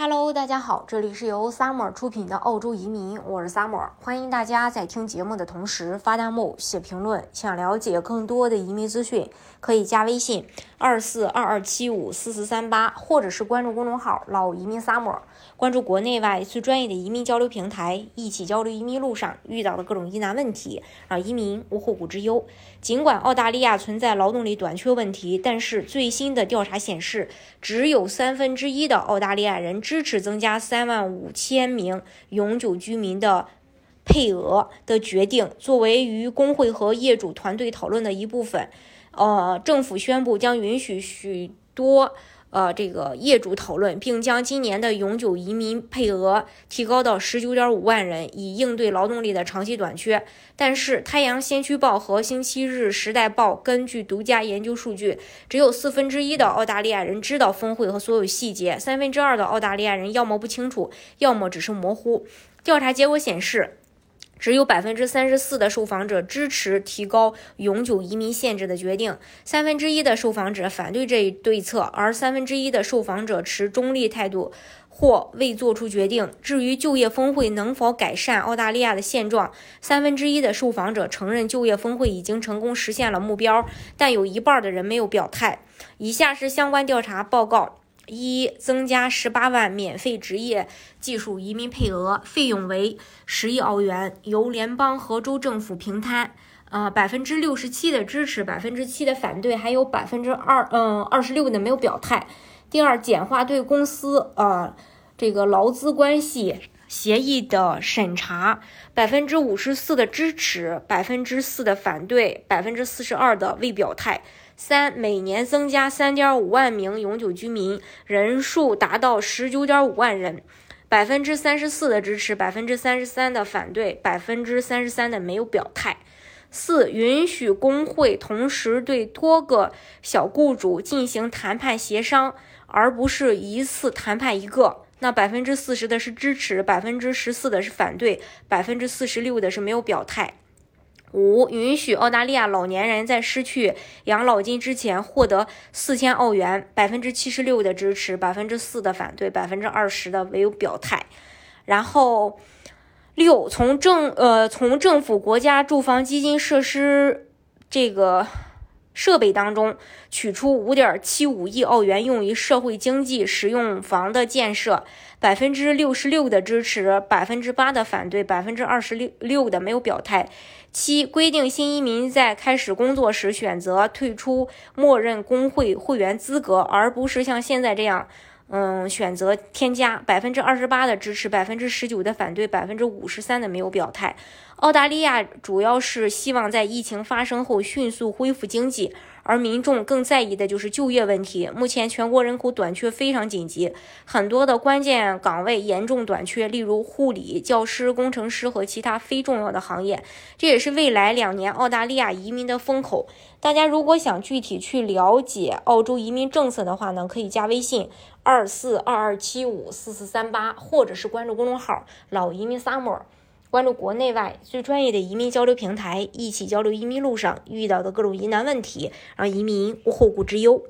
Hello，大家好，这里是由 Summer 出品的澳洲移民，我是 Summer，欢迎大家在听节目的同时发弹幕、写评论。想了解更多的移民资讯，可以加微信二四二二七五四四三八，或者是关注公众号“老移民 Summer”，关注国内外最专业的移民交流平台，一起交流移民路上遇到的各种疑难问题，让移民无后顾之忧。尽管澳大利亚存在劳动力短缺问题，但是最新的调查显示，只有三分之一的澳大利亚人。支持增加三万五千名永久居民的配额的决定，作为与工会和业主团队讨论的一部分，呃，政府宣布将允许许多。呃，这个业主讨论，并将今年的永久移民配额提高到十九点五万人，以应对劳动力的长期短缺。但是，《太阳先驱报》和《星期日时代报》根据独家研究数据，只有四分之一的澳大利亚人知道峰会和所有细节，三分之二的澳大利亚人要么不清楚，要么只是模糊。调查结果显示。只有百分之三十四的受访者支持提高永久移民限制的决定，三分之一的受访者反对这一对策，而三分之一的受访者持中立态度或未做出决定。至于就业峰会能否改善澳大利亚的现状，三分之一的受访者承认就业峰会已经成功实现了目标，但有一半的人没有表态。以下是相关调查报告。一增加十八万免费职业技术移民配额，费用为十亿澳元，由联邦和州政府平摊。呃，百分之六十七的支持，百分之七的反对，还有百分之二嗯二十六的没有表态。第二，简化对公司呃这个劳资关系协议的审查，百分之五十四的支持，百分之四的反对，百分之四十二的未表态。三每年增加三点五万名永久居民，人数达到十九点五万人，百分之三十四的支持，百分之三十三的反对，百分之三十三的没有表态。四允许工会同时对多个小雇主进行谈判协商，而不是一次谈判一个。那百分之四十的是支持，百分之十四的是反对，百分之四十六的是没有表态。五、允许澳大利亚老年人在失去养老金之前获得四千澳元，百分之七十六的支持，百分之四的反对，百分之二十的没有表态。然后六、从政呃从政府国家住房基金设施这个。设备当中取出五点七五亿澳元用于社会经济实用房的建设，百分之六十六的支持，百分之八的反对，百分之二十六六的没有表态。七规定新移民在开始工作时选择退出默认工会会员资格，而不是像现在这样。嗯，选择添加百分之二十八的支持，百分之十九的反对，百分之五十三的没有表态。澳大利亚主要是希望在疫情发生后迅速恢复经济。而民众更在意的就是就业问题。目前全国人口短缺非常紧急，很多的关键岗位严重短缺，例如护理、教师、工程师和其他非重要的行业。这也是未来两年澳大利亚移民的风口。大家如果想具体去了解澳洲移民政策的话呢，可以加微信二二四二二七五四四三八，或者是关注公众号“老移民 summer”。关注国内外最专业的移民交流平台，一起交流移民路上遇到的各种疑难问题，让移民无后顾之忧。